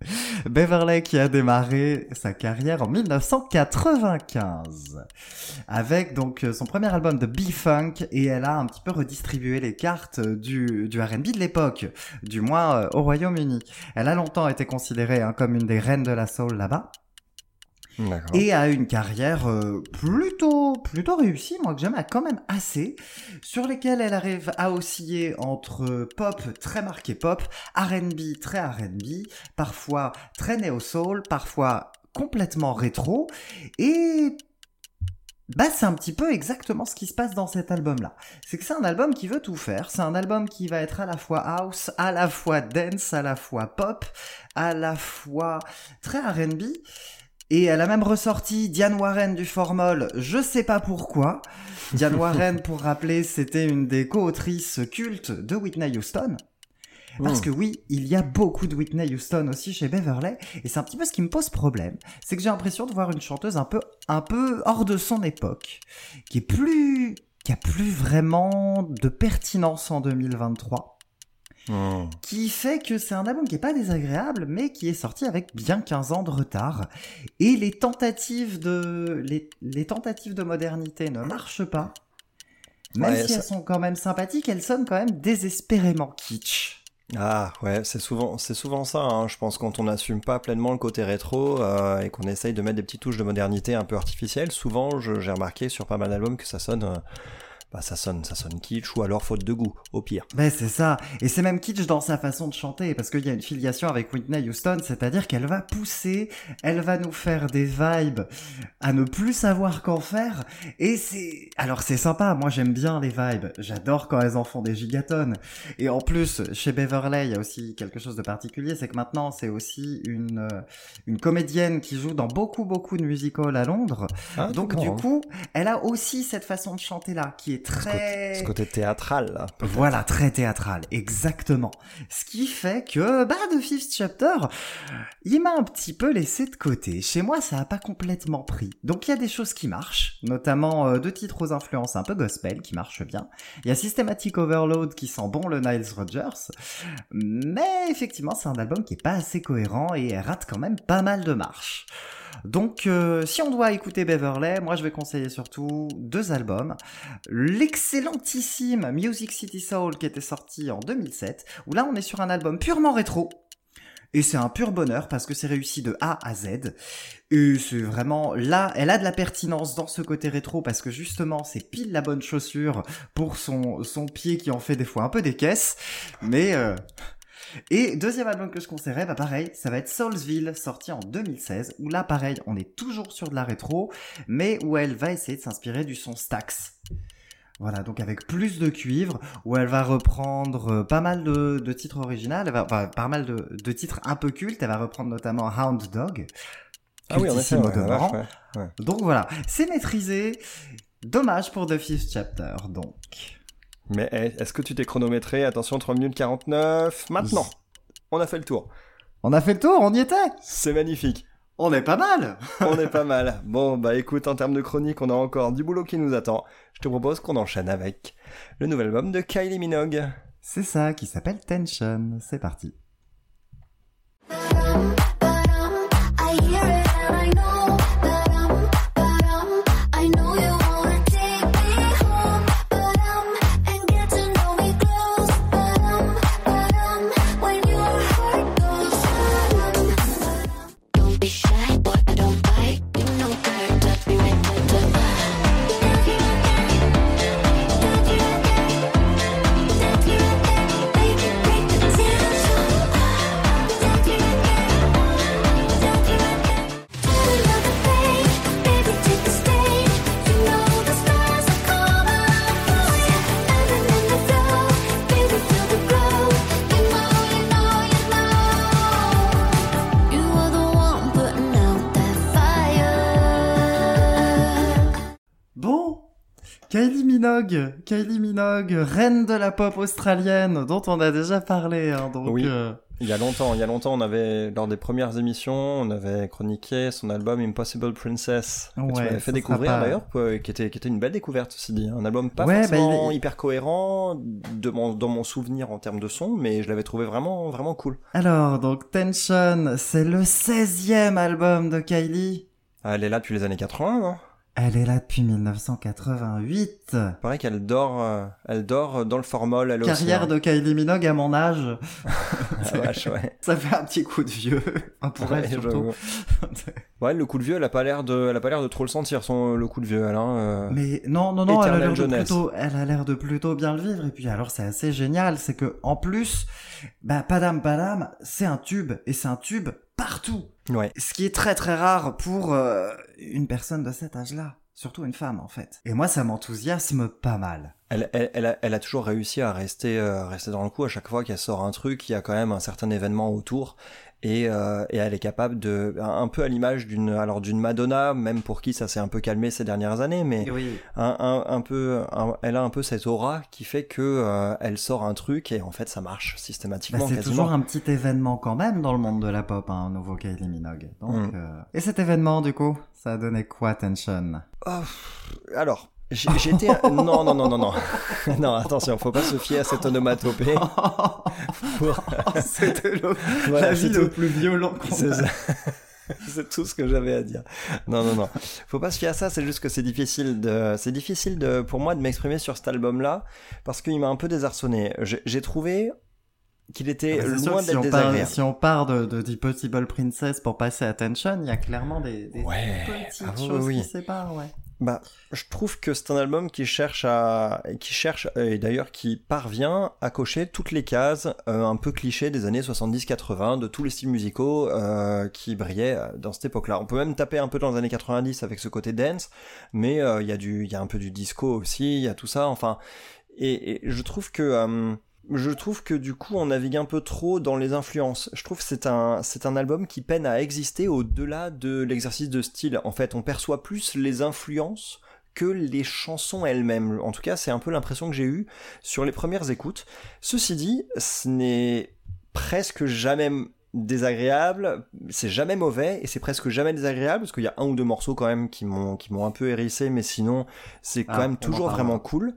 Beverly qui a démarré sa carrière en 1995 avec donc euh, son premier album de B-Funk et elle a un petit peu redistribué les cartes du, du R&B de l'époque, du moins euh, au Royaume-Uni. Elle a longtemps été considérée hein, comme une des reines de la soul là-bas. Et a une carrière euh, plutôt plutôt réussie, moi que j'aime quand même assez, sur lesquelles elle arrive à osciller entre pop très marqué pop, R&B très R&B, parfois très néo soul, parfois complètement rétro et bah, c'est un petit peu exactement ce qui se passe dans cet album-là. C'est que c'est un album qui veut tout faire. C'est un album qui va être à la fois house, à la fois dance, à la fois pop, à la fois très R&B. Et elle a même ressorti Diane Warren du Formol, je sais pas pourquoi. Diane Warren, pour rappeler, c'était une des co-autrices cultes de Whitney Houston. Parce Hmm. que oui, il y a beaucoup de Whitney Houston aussi chez Beverly, et c'est un petit peu ce qui me pose problème, c'est que j'ai l'impression de voir une chanteuse un peu, un peu hors de son époque, qui est plus, qui a plus vraiment de pertinence en 2023 Hmm. qui fait que c'est un album qui est pas désagréable, mais qui est sorti avec bien 15 ans de retard. Et les tentatives de, les, les tentatives de modernité ne marchent pas. Même Ouais, si ça- elles sont quand même sympathiques, elles sonnent quand même désespérément kitsch. Ah ouais, c'est souvent, c'est souvent ça. hein. Je pense quand on n'assume pas pleinement le côté rétro euh, et qu'on essaye de mettre des petites touches de modernité un peu artificielles, souvent j'ai remarqué sur pas mal d'albums que ça sonne, euh, bah ça sonne, ça sonne kitsch ou alors faute de goût, au pire. Ben c'est ça. Et c'est même kitsch dans sa façon de chanter, parce qu'il y a une filiation avec Whitney Houston, c'est-à-dire qu'elle va pousser, elle va nous faire des vibes à ne plus savoir qu'en faire. Et c'est... Alors c'est sympa, moi j'aime bien les vibes. J'adore quand elles en font des gigatonnes. Et en plus, chez Beverly, il y a aussi quelque chose de particulier, c'est que maintenant c'est aussi une, euh, une comédienne qui joue dans beaucoup beaucoup de musicals à Londres. Ah, Donc du coup, elle a aussi cette façon de chanter là, qui est ce côté, très... ce côté théâtral là. Voilà, très théâtral, exactement. Ce qui fait que, bah, The Fifth Chapter, il m'a un petit peu laissé de côté. Chez moi, ça a pas complètement pris. Donc il y a des choses qui marchent, notamment euh, deux titres aux influences un peu gospel qui marchent bien. Il y a Systematic Overload qui sent bon le Niles Rogers, mais effectivement, c'est un album qui est pas assez cohérent et elle rate quand même pas mal de marches. Donc, euh, si on doit écouter Beverly, moi je vais conseiller surtout deux albums l'excellentissime Music City Soul qui était sorti en 2007, où là on est sur un album purement rétro. Et c'est un pur bonheur parce que c'est réussi de A à Z. Et c'est vraiment là, elle a de la pertinence dans ce côté rétro parce que justement c'est pile la bonne chaussure pour son, son pied qui en fait des fois un peu des caisses. Mais euh, et deuxième album que je conseillerais, bah pareil, ça va être Soulsville, sorti en 2016, où là pareil, on est toujours sur de la rétro, mais où elle va essayer de s'inspirer du son Stax. Voilà, donc avec plus de cuivre, où elle va reprendre euh, pas mal de, de titres originaux, elle va, enfin, pas mal de, de titres un peu cultes, elle va reprendre notamment Hound Dog. Ah oui, en effet, ouais, ouais. Donc voilà, c'est maîtrisé. Dommage pour The Fifth Chapter, donc. Mais est-ce que tu t'es chronométré Attention, 3 minutes 49. Maintenant, on a fait le tour. On a fait le tour, on y était C'est magnifique. On est pas mal On est pas mal. Bon, bah écoute, en termes de chronique, on a encore du boulot qui nous attend. Je te propose qu'on enchaîne avec le nouvel album de Kylie Minogue. C'est ça qui s'appelle Tension, c'est parti. Kylie Minogue, Kylie Minogue, reine de la pop australienne, dont on a déjà parlé. Hein, donc, Oui. euh, Il y a longtemps, il y a longtemps, on avait, lors des premières émissions, on avait chroniqué son album Impossible Princess, tu Ouais, m'avais ça fait découvrir pas- d'ailleurs, qui était, qui était une belle découverte, ceci dit. Un album pas Ouais, bah, forcément est- hyper cohérent de mon, dans mon souvenir en termes de son, mais je l'avais trouvé vraiment, vraiment cool. Alors, donc Tension, c'est le 16e album de Kylie. Ah, Elle est là depuis les années 80, non Elle est là depuis 1988. Pareil qu'elle dort, euh, elle dort dans le formol, elle aussi. Carrière hein. de Kylie Minogue à mon âge. Ah, vache, ouais. Ça fait un petit coup de vieux. Enfin, pour elle Ouais, surtout. j'avoue. Ouais, le coup de vieux, elle a pas l'air de, elle a pas l'air de trop le sentir, son, le coup de vieux, elle, hein. euh. Mais non, non, non, elle a l'air de plutôt, elle a l'air de plutôt bien le vivre. Et puis alors, c'est assez génial, c'est que en plus, bah, Padam Padam, c'est un tube et c'est un tube partout. Ouais. Ce qui est très très rare pour euh, une personne de cet âge-là, surtout une femme en fait. Et moi, ça m'enthousiasme pas mal. Elle, elle, elle, a, toujours réussi à rester, euh, rester dans le coup à chaque fois qu'elle sort un truc, il y a quand même un certain événement autour. Et, euh, et elle est capable de, un peu à l'image d'une, alors d'une Madonna, même pour qui ça s'est un peu calmé ces dernières années, mais Oui. un, un, un peu, un- elle a un peu cette aura qui fait que euh, elle sort un truc et en fait ça marche Bah, systématiquement c'est quasiment. toujours un petit événement quand même dans le monde de la pop, hein, un nouveau Kylie Minogue. Donc, Mm. euh, Et cet événement, du coup, ça a donné quoi, Tension? Oh, alors, j'étais, non non non non non, non attention, faut pas se fier à cette onomatopée. Pour- C'était le, Voilà, la vie le plus violent C'est ça. C'est tout ce que j'avais à dire. Non, non, non. Faut pas se fier à ça. C'est juste que c'est difficile de, c'est difficile de, pour moi de m'exprimer sur cet album-là parce qu'il m'a un peu désarçonné. J'ai trouvé qu'il était Ah loin si d'être part, désagréable. si on part de, de The Possible Princess pour passer à Tension, il y a clairement des, des Ouais. petites Ah choses oui, qui séparent, ouais. Bah, je trouve que c'est un album qui cherche à, qui cherche, et d'ailleurs qui parvient à cocher toutes les cases euh, un peu clichés des années 70-80, de tous les styles musicaux euh, qui brillaient euh, dans cette époque-là. On peut même taper un peu dans les années 90 avec ce côté dance, mais il y a du, il y a un peu du disco aussi, il y a tout ça. Enfin, et, et je trouve que je trouve que du coup on navigue un peu trop dans les influences. Je trouve que c'est un c'est un album qui peine à exister au-delà de l'exercice de style. En fait, on perçoit plus les influences que les chansons elles-mêmes. En tout cas, c'est un peu l'impression que j'ai eue sur les premières écoutes. Ceci dit, ce n'est presque jamais désagréable, c'est jamais mauvais et c'est presque jamais désagréable parce qu'il y a un ou deux morceaux quand même qui m'ont qui m'ont un peu hérissé mais sinon c'est quand Ah, même on en toujours vraiment cool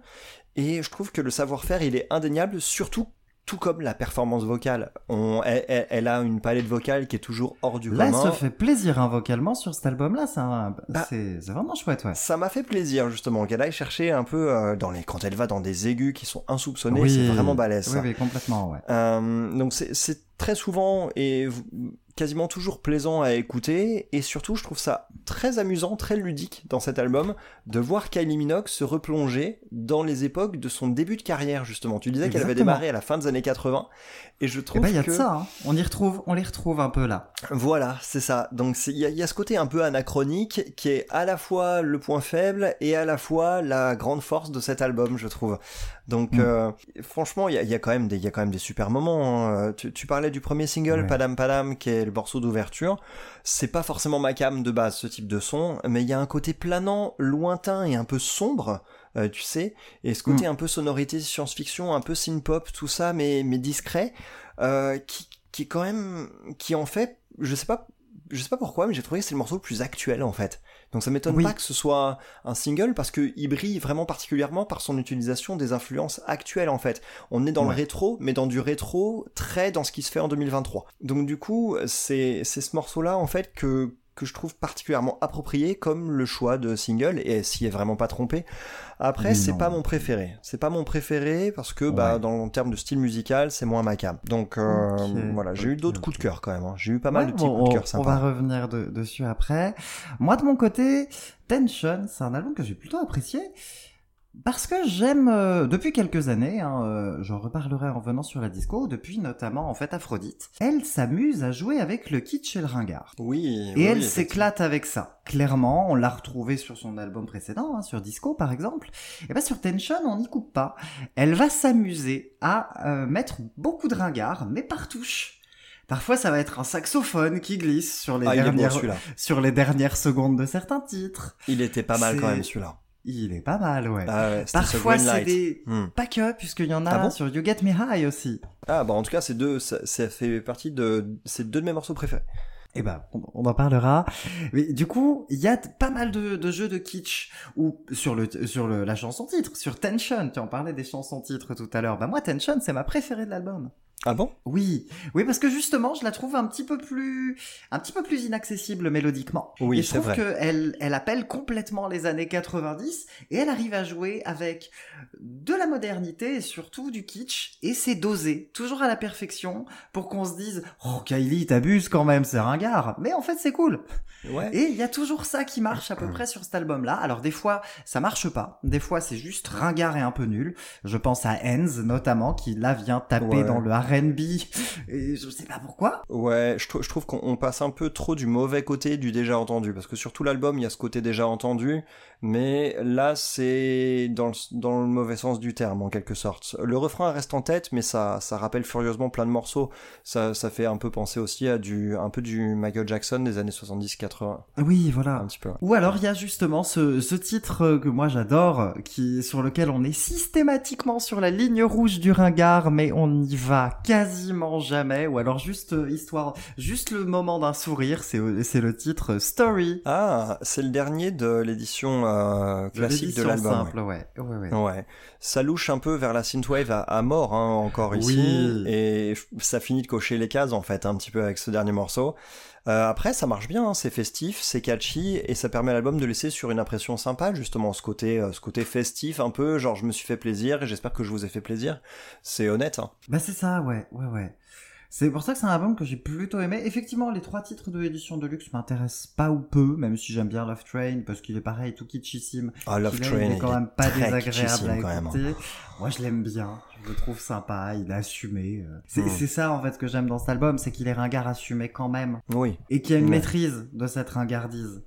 et je trouve que le savoir-faire il est indéniable surtout tout comme la performance vocale. On, elle, elle- elle a une palette vocale qui est toujours hors du Là, elle commun. se fait plaisir hein, vocalement sur cet album-là, c'est un- Bah, c'est vraiment chouette, ouais. Ça m'a fait plaisir justement qu'elle aille chercher un peu euh, dans les quand elle va dans des aigus qui sont insoupçonnés, Oui. c'est vraiment balèze. Oui, ça. oui, complètement, ouais. Euh, donc c'est très souvent et quasiment toujours plaisant à écouter et surtout je trouve ça très amusant, très ludique dans cet album de voir Kylie Minogue se replonger dans les époques de son début de carrière justement. Tu disais qu'elle avait démarré à la fin des années 80 et je Et trouve ben, il y a que de ça, hein. On y retrouve, on les retrouve un peu là. voilà, c'est ça. Donc il y, a- il y a ce côté un peu anachronique qui est à la fois le point faible et à la fois la grande force de cet album, je trouve. Donc Mm. euh, franchement, il y a, il y a quand même des, il y a quand même des super moments. hein. Tu, tu parlais du premier single, Ouais. Padam Padam, qui est le morceau d'ouverture. C'est pas forcément ma cam de base, ce type de son, mais il y a un côté planant, lointain et un peu sombre. euh, tu sais, et ce côté un peu sonorité science-fiction, un peu synth-pop, tout ça, mais, mais discret, euh, qui, qui est quand même, qui en fait, je sais pas, je sais pas pourquoi, mais j'ai trouvé que c'est le morceau le plus actuel en fait. Donc ça m'étonne Oui. pas que ce soit un single parce que il brille vraiment particulièrement par son utilisation des influences actuelles en fait. On est dans le rétro, mais dans du rétro très dans ce qui se fait en 2023. Donc du coup, c'est c'est ce morceau-là en fait que que je trouve particulièrement approprié comme le choix de single et s'y est vraiment pas trompé. Après, c'est pas mon préféré. C'est pas mon préféré parce que bah dans en termes de style musical, c'est moins ma cam. Donc euh, voilà, j'ai eu d'autres coups de cœur quand même. hein. J'ai eu pas mal Ouais, de petits bon, coups de on- cœur On sympas. va revenir de- dessus après. Moi, de mon côté, Tension, c'est un album que j'ai plutôt apprécié. Parce que j'aime, euh, depuis quelques années, hein, euh, j'en reparlerai en venant sur la disco, depuis notamment en fait Aphrodite, elle s'amuse à jouer avec le kitsch et le ringard. Oui. Et oui, elle s'éclate avec ça. Clairement, on l'a retrouvée sur son album précédent, hein, sur Disco par exemple. Et ben sur Tension, on n'y coupe pas. Elle va s'amuser à euh, mettre beaucoup de ringard, mais par touche. Parfois, ça va être un saxophone qui glisse sur les, Ah, bon dernières, sur les dernières secondes de certains titres. Il était pas mal quand même celui-là. Il est pas mal, ouais. Ah ouais, Parfois, c'est des... Hmm. Pas que, puisqu'il y en a Ah bon sur You Get Me High aussi. Ah bah en tout cas, c'est deux, ça, ça fait partie de, c'est deux de mes morceaux préférés. Eh ben, on, en parlera. Mais du coup, il y a pas mal de, de jeux de kitsch ou sur le sur le, la chanson titre, sur Tension. Tu en parlais des chansons titres tout à l'heure. Bah moi, Tension, c'est ma préférée de l'album. Ah bon? Oui, oui, parce que justement, je la trouve un petit peu plus, un petit peu plus inaccessible mélodiquement. Oui, et je trouve qu'elle, elle appelle complètement les années 90 et elle arrive à jouer avec de la modernité et surtout du kitsch et c'est dosé, toujours à la perfection pour qu'on se dise, oh Kylie, t'abuses quand même, c'est ringard. Mais en fait, c'est cool. Ouais. Et il y a toujours ça qui marche à peu près sur cet album-là. Alors des fois, ça marche pas. Des fois, c'est juste ringard et un peu nul. Je pense à Enz notamment, qui là vient taper Ouais. dans le R&B. Et je sais pas pourquoi. Ouais, je, trou- je trouve qu'on on passe un peu trop du mauvais côté du déjà entendu, parce que sur tout l'album, il y a ce côté déjà entendu, mais là, c'est dans le, dans le mauvais sens du terme, en quelque sorte. Le refrain reste en tête, mais ça, ça rappelle furieusement plein de morceaux. Ça, ça fait un peu penser aussi à du, un peu du Michael Jackson des années 70-80, Oui, voilà. un petit peu. Ou alors il y a justement ce, ce titre euh, que moi j'adore, qui sur lequel on est systématiquement sur la ligne rouge du ringard, mais on n'y va quasiment jamais. Ou alors juste euh, histoire, juste le moment d'un sourire, c'est euh, c'est le titre Story. Ah, c'est le dernier de l'édition euh, classique de l'édition l'album. simple, ouais. Ouais, ouais. Ouais, ça louche un peu vers la synthwave à, à mort hein, encore ici, Oui. et ça finit de cocher les cases en fait un petit peu avec ce dernier morceau. Euh, après, ça marche bien, hein, c'est festif, c'est catchy, et ça permet à l'album de laisser sur une impression sympa justement, ce côté, euh, ce côté festif un peu, genre je me suis fait plaisir et j'espère que je vous ai fait plaisir. C'est honnête. Hein. Bah c'est ça, ouais, ouais, ouais. C'est pour ça que c'est un album que j'ai plutôt aimé. Effectivement, les trois titres de l'édition de luxe m'intéressent pas ou peu, même si j'aime bien Love Train, parce qu'il est pareil, tout kitschissime. Ah, Love Train, il est quand même pas désagréable à quand même, écouter. Moi, je l'aime bien. Je le trouve sympa. Il est assumé. euh. C'est Mm. c'est ça, en fait, que j'aime dans cet album, c'est qu'il est ringard assumé quand même. Oui, Et qu'il y a une maîtrise de cette ringardise.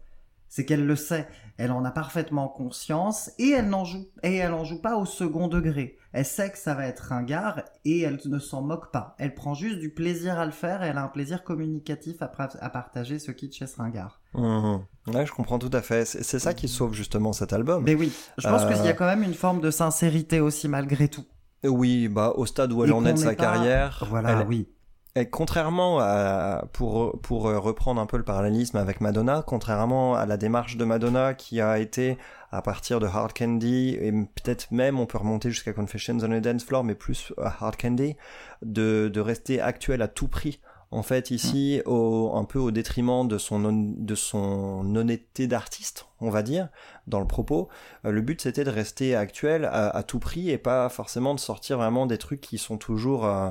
C'est qu'elle le sait. Elle en a parfaitement conscience et elle n'en joue, et elle en joue pas au second degré. Elle sait que ça va être ringard et elle ne s'en moque pas. Elle prend juste du plaisir à le faire et elle a un plaisir communicatif à, à partager ce kitsch et ce ringard. Ouais, je comprends tout à fait. C'est ça qui sauve justement cet album. Mais oui, je pense Euh. qu'il y a quand même une forme de sincérité aussi malgré tout. Oui, bah au stade où elle Et en est de sa pas- carrière, Voilà, elle, oui. Et contrairement à, pour, pour euh, reprendre un peu le parallélisme avec Madonna, contrairement à la démarche de Madonna qui a été à partir de Hard Candy, et peut-être même on peut remonter jusqu'à Confessions on a Dance Floor, mais plus à Hard Candy, de, de rester actuel à tout prix. En fait, ici, au, un peu au détriment de son, de son honnêteté d'artiste, on va dire, dans le propos, euh, le but c'était de rester actuel à, à tout prix et pas forcément de sortir vraiment des trucs qui sont toujours euh,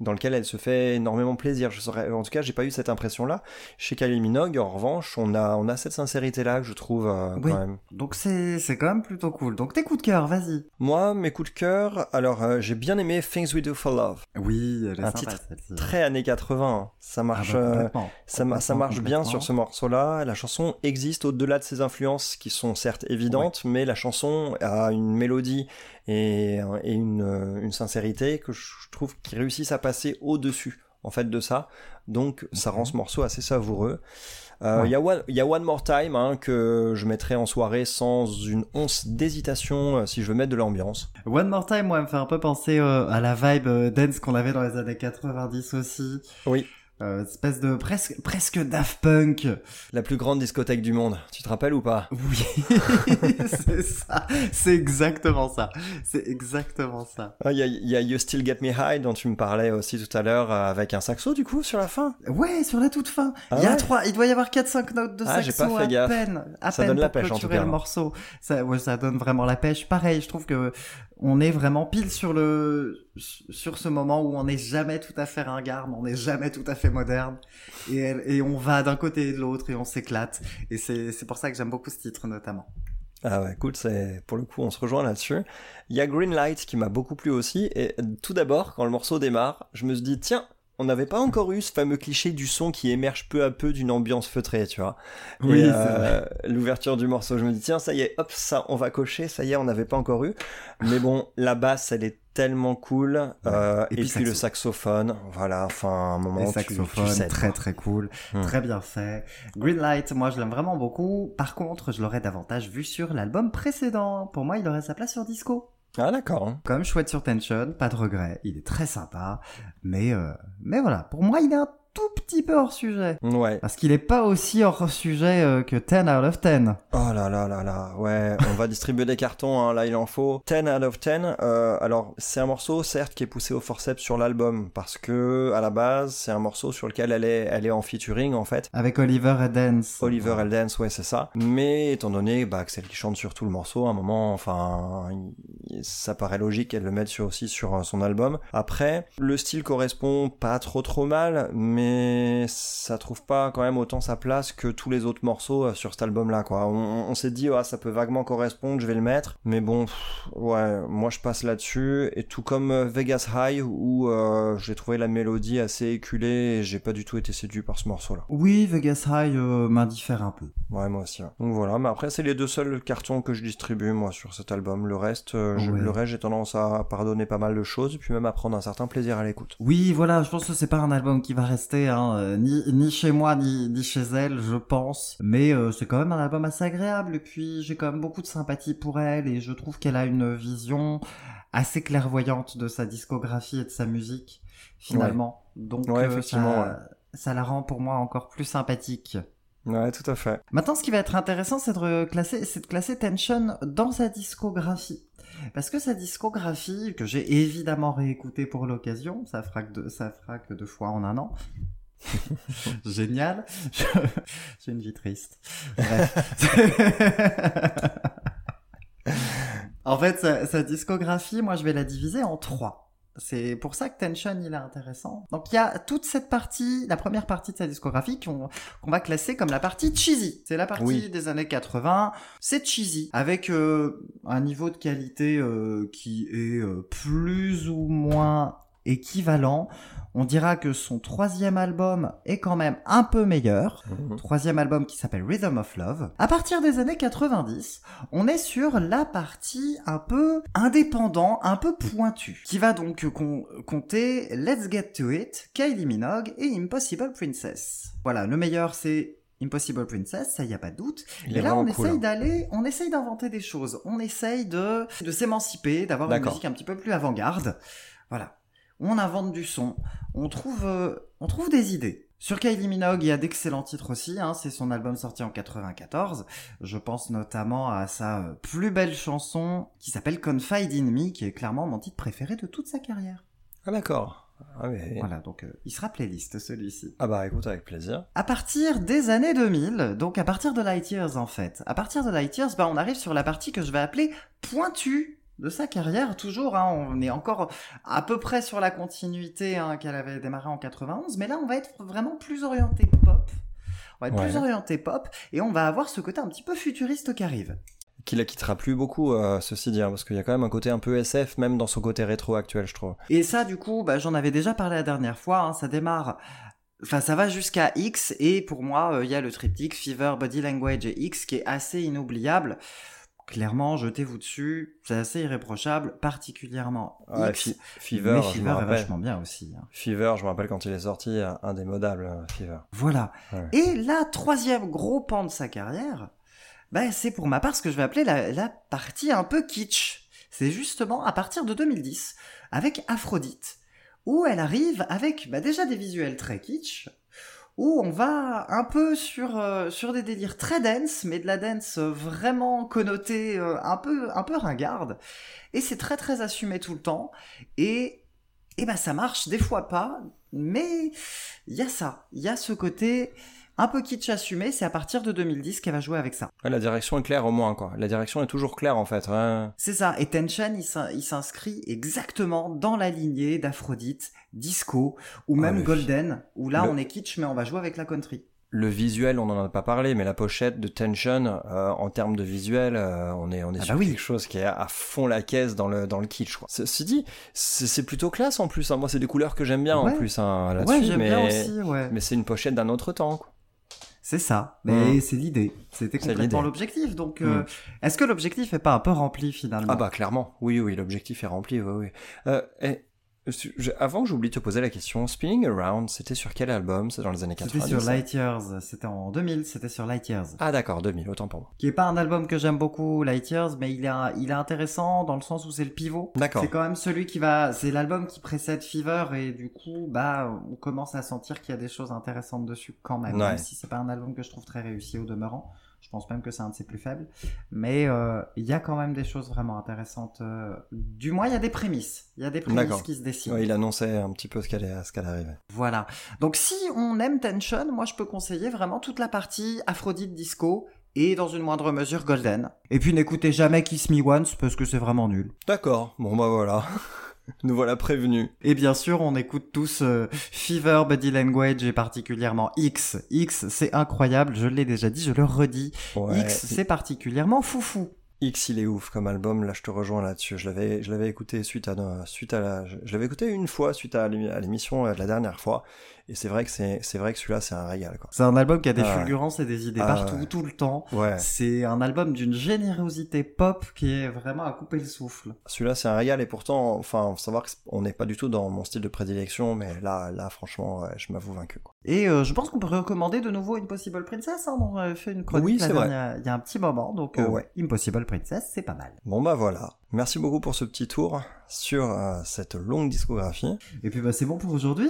dans lequel elle se fait énormément plaisir. Je saurais, en tout cas, j'ai pas eu cette impression-là. Chez Kylie Minogue, en revanche, on a, on a cette sincérité-là que je trouve euh, Oui. quand même. Donc c'est c'est quand même plutôt cool. Donc tes coups de cœur, vas-y. Moi, mes coups de cœur, alors euh, j'ai bien aimé Things We Do for Love. Oui, elle est Un sympa titre. Très années 80. Ça Ah bah, marche, complètement. ça, marche bien sur ce morceau-là. La chanson existe au-delà de ses influences qui sont certes évidentes, mais la chanson a une mélodie et, et une, euh, une sincérité que je trouve qu'ils réussissent à passer au-dessus en fait de ça. Donc ça Ok. rend ce morceau assez savoureux. Euh, Il Ouais. y, a one- il y a One More Time hein, que je mettrai en soirée sans une once d'hésitation euh, si je veux mettre de l'ambiance. One More Time, moi, me fait un peu penser euh, à la vibe euh, dance qu'on avait dans les années 90 aussi. Oui. Euh, espèce de presque presque Daft Punk. La plus grande discothèque du monde, tu te rappelles ou pas? Oui, c'est ça. C'est exactement ça. C'est exactement ça. Ah, Il y, a, il y a You Still Get Me High dont tu me parlais aussi tout à l'heure euh, avec un saxo du coup sur la fin? Ouais, sur la toute fin. Ah il y a ouais trois, il doit y avoir 4-5 notes de Ah, saxo pas fait à gaffe. peine. À Ça peine donne la pêche, en tout cas. le morceau. Ça, ouais, ça donne vraiment la pêche. Pareil, je trouve que on est vraiment pile sur le, sur ce moment où on n'est jamais tout à fait ringard, mais on n'est jamais tout à fait moderne. Et, et on va d'un côté et de l'autre et on s'éclate. Et c'est, pour ça que j'aime beaucoup ce titre, notamment. Ah ouais, écoute, c'est pour le coup on se rejoint là-dessus. Il y a Green Light qui m'a beaucoup plu aussi et tout d'abord quand le morceau démarre, je me suis dit tiens, on n'avait pas encore eu ce fameux cliché du son qui émerge peu à peu d'une ambiance feutrée, tu vois. Oui, euh, l'ouverture du morceau, je me dis tiens, ça y est, hop, ça, on va cocher, ça y est, on n'avait pas encore eu. Mais bon, la basse, elle est tellement cool. euh, Et et, puis puis, le saxo. saxophone, voilà, enfin, un moment, tu- tu, cèdes, très quoi. très cool, Hmm. très bien fait. Greenlight, moi je l'aime vraiment beaucoup. Par contre, je l'aurais davantage vu sur l'album précédent. Pour moi, il aurait sa place sur Disco. Ah d'accord. Comme chouette sur Tension, pas de regret. Il est très sympa, mais euh, mais voilà. Pour moi, il est un tout petit peu hors sujet. Ouais. Parce qu'il est pas aussi hors sujet euh, que 10 out of 10. Oh là là là là, ouais, on va distribuer des cartons, hein, là il en faut. 10 out of 10, euh, alors c'est un morceau certes qui est poussé au forceps sur l'album, parce que à la base c'est un morceau sur lequel elle est, elle est en featuring en fait. Avec Oliver Eldens. Oliver Eldens, ouais c'est ça. Mais étant donné bah, que c'est elle qui chante sur tout le morceau, à un moment, enfin, ça paraît logique qu'elle le mette sur, aussi sur euh, son album. Après, le style correspond pas trop trop mal, mais ça trouve pas quand même autant sa place que tous les autres morceaux euh, sur cet album-là, quoi. On, on s'est dit, ah, ça peut vaguement correspondre, je vais le mettre. Mais bon, pff, ouais, moi je passe là-dessus. Et tout comme euh, Vegas High, où euh, j'ai trouvé la mélodie assez éculée et j'ai pas du tout été séduit par ce morceau-là. Oui, Vegas High euh, m'indiffère un peu. Ouais, moi aussi. ouais. Donc voilà, mais après, c'est les deux seuls cartons que je distribue, moi, sur cet album. Le reste, euh, je- Ouais. le reste, j'ai tendance à pardonner pas mal de choses, puis même à prendre un certain plaisir à l'écoute. Oui, voilà, je pense que c'est pas un album qui va rester hein, euh, ni, ni chez moi ni, ni chez elle, je pense. Mais euh, c'est quand même un album assez agréable. Et puis j'ai quand même beaucoup de sympathie pour elle et je trouve qu'elle a une vision assez clairvoyante de sa discographie et de sa musique finalement. Donc Ouais, euh, effectivement, ça, ouais. ça la rend pour moi encore plus sympathique. Ouais, tout à fait. Maintenant, ce qui va être intéressant, c'est de reclasser, c'est de classer Tension dans sa discographie. Parce que sa discographie, que j'ai évidemment réécoutée pour l'occasion, ça fera que deux, ça fera que deux fois en un an. Génial. Je- J'ai une vie triste. Bref. en fait, sa, sa discographie, moi, je vais la diviser en trois. C'est pour ça que Tension, il est intéressant. Donc, il y a toute cette partie, la première partie de sa discographie qu'on va classer comme la partie cheesy. C'est la partie Oui. des années 80. C'est cheesy, avec euh, un niveau de qualité euh, qui est euh, plus ou moins équivalent. On dira que son troisième album est quand même un peu meilleur. Mhm. Troisième album qui s'appelle Rhythm of Love. À partir des années 90, on est sur la partie un peu indépendant, un peu pointue, qui va donc com- compter Let's Get To It, Kylie Minogue et Impossible Princess. Voilà, le meilleur c'est Impossible Princess, ça y a pas de doute. Il Et là, on cool, essaye hein. d'aller, on essaye d'inventer des choses. On essaye de, de s'émanciper, d'avoir une musique un petit peu plus avant-garde. Voilà. On invente du son. On trouve, euh, on trouve des idées. Sur Kylie Minogue, il y a d'excellents titres aussi. Hein. C'est son album sorti en 94. Je pense notamment à sa euh, plus belle chanson qui s'appelle Confide in Me, qui est clairement mon titre préféré de toute sa carrière. Ah d'accord. Ah. Voilà, donc euh, il sera playlist celui-ci. ah bah écoute, avec plaisir. À partir des années 2000, donc à partir de Light Years en fait, à partir de Light Years, bah, on arrive sur la partie que je vais appeler pointue de sa carrière, toujours, hein, on est encore à peu près sur la continuité hein, qu'elle avait démarré en 91, mais là on va être vraiment plus orienté pop, on va être plus orienté pop, et on va avoir ce côté un petit peu futuriste qui arrive. Qui la quittera plus beaucoup, euh, ceci dit, hein, parce qu'il y a quand même un côté un peu SF, même dans son côté rétro actuel, je trouve. Et ça, du coup, bah, j'en avais déjà parlé la dernière fois. hein, ça démarre. Enfin, ça va jusqu'à X. Et pour moi, euh, il y a le triptyque Fever, Body Language et X qui est assez inoubliable. Clairement, jetez-vous dessus. C'est assez irréprochable, particulièrement Ouais, X. Fi- Fever, mais Fever est vachement bien aussi. hein. Fever, je me rappelle quand il est sorti, euh, indémodable, euh, Fever. Voilà. Ouais. Et la troisième gros pan de sa carrière, bah, c'est pour ma part ce que je vais appeler la, la partie un peu kitsch. C'est justement à partir de 2010, avec Aphrodite, où elle arrive avec bah, déjà des visuels très kitsch, où on va un peu sur, euh, des délires très dense, mais de la dance euh, vraiment connotée, euh, un, peu, un peu ringarde. Et c'est très très assumé tout le temps. Et, bah ça marche, des fois pas, mais il y a ça, il y a ce côté un peu kitsch assumé, c'est à partir de 2010 qu'elle va jouer avec ça. Ouais, la direction est claire au moins, quoi. La direction est toujours claire, en fait. ouais. C'est ça, et Tension, il s'in- il s'inscrit exactement dans la lignée d'Aphrodite, Disco, ou même Ouais. Golden, où là Le- on est kitsch mais on va jouer avec la country. le visuel, on en a pas parlé, mais la pochette de Tension, euh, en termes de visuel, euh, on est, on est Ah sur bah oui. quelque chose qui est à fond la caisse dans le, dans le kitsch. Quoi. Ceci dit, c'est plutôt classe en plus. hein. Moi, c'est des couleurs que j'aime bien en plus hein, là-dessus, Ouais, mais, bien aussi, ouais. mais c'est une pochette d'un autre temps. Quoi. C'est ça, mais Mm. c'est l'idée. C'était complètement l'objectif. Donc, Mm. euh, est-ce que l'objectif est pas un peu rempli finalement? Ah bah clairement, oui, oui, l'objectif est rempli, oui, oui. Euh, et, avant que j'oublie de te poser la question, Spinning Around, c'était sur quel album? C'est dans les années 90 C'était sur Light Years. C'était en 2000. C'était sur Light Years. Ah d'accord, 2000, autant pour moi. Qui est pas un album que j'aime beaucoup, Light Years, mais il est, il est intéressant dans le sens où c'est le pivot. D'accord. C'est quand même celui qui va, c'est l'album qui précède Fever et du coup, bah, on commence à sentir qu'il y a des choses intéressantes dessus quand même. Ouais. Même si c'est pas un album que je trouve très réussi au demeurant. Je pense même que c'est un de ses plus faibles. Mais euh, il y a quand même des choses vraiment intéressantes. euh, Du moins, il y a des prémices. Il y a des prémices qui se dessinent. Ouais, il annonçait un petit peu ce qu'elle ce qu'elle arrivait. Voilà. Donc si on aime Tension, moi je peux conseiller vraiment toute la partie Aphrodite Disco et dans une moindre mesure Golden. Et puis n'écoutez jamais Kiss Me Once parce que c'est vraiment nul. D'accord, bon bah voilà. Nous voilà prévenus. Et bien sûr, on écoute tous euh, Fever, Body Language et particulièrement X. X, c'est incroyable, je l'ai déjà dit, je le redis. Ouais. X, c'est particulièrement foufou. X, il est ouf comme album. Là, je te rejoins là-dessus. Je l'avais, je l'avais écouté suite à, suite à la, je, je l'avais écouté une fois suite à l'émission euh, de la dernière fois. Et c'est vrai que c'est, c'est vrai que celui-là, c'est un régal, quoi. C'est un album qui a des Ah fulgurances et des idées Ah partout, ouais. tout le temps. Ouais. C'est un album d'une générosité pop qui est vraiment à couper le souffle. Celui-là, c'est un régal. Et pourtant, enfin, faut savoir qu'on n'est pas du tout dans mon style de prédilection, mais là, là, franchement, ouais, je m'avoue vaincu, quoi. Et euh, je pense qu'on peut recommander de nouveau Impossible Princess. Hein, on avait fait une chronique Oui, la c'est vrai. dernière- il y a un petit moment. Donc, euh. Impossible Princess, c'est pas mal. Bon bah voilà. Merci beaucoup pour ce petit tour sur euh, cette longue discographie. Et puis, bah, c'est bon pour aujourd'hui.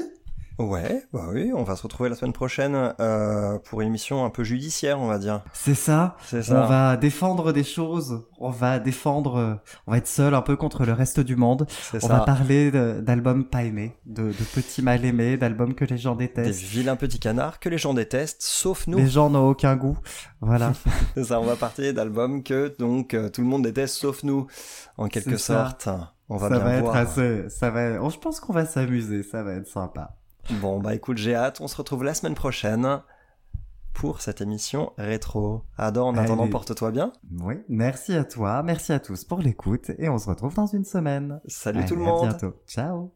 Ouais, bah oui, on va se retrouver la semaine prochaine euh, pour une émission un peu judiciaire, on va dire. C'est ça. C'est ça. On va défendre des choses. On va défendre. euh, On va être seul un peu contre le reste du monde. C'est On ça. va parler d'albums pas aimés, de, de petits mal aimés, d'albums que les gens Des détestent. vilains petits canards que les gens détestent, sauf nous. Les gens n'ont aucun goût. Voilà. C'est ça, on va partir d'albums que donc euh, tout le monde déteste, sauf nous, en quelque C'est ça. sorte. On va ça bien va voir. être assez. Ça va. oh, je pense qu'on va s'amuser. Ça va être sympa. Bon bah écoute, j'ai hâte. On se retrouve la semaine prochaine pour cette émission rétro. Adam, en attendant, porte-toi bien. Oui. Merci à toi. Merci à tous pour l'écoute. Et on se retrouve dans une semaine. Salut Allez, tout le à monde. bientôt. Ciao.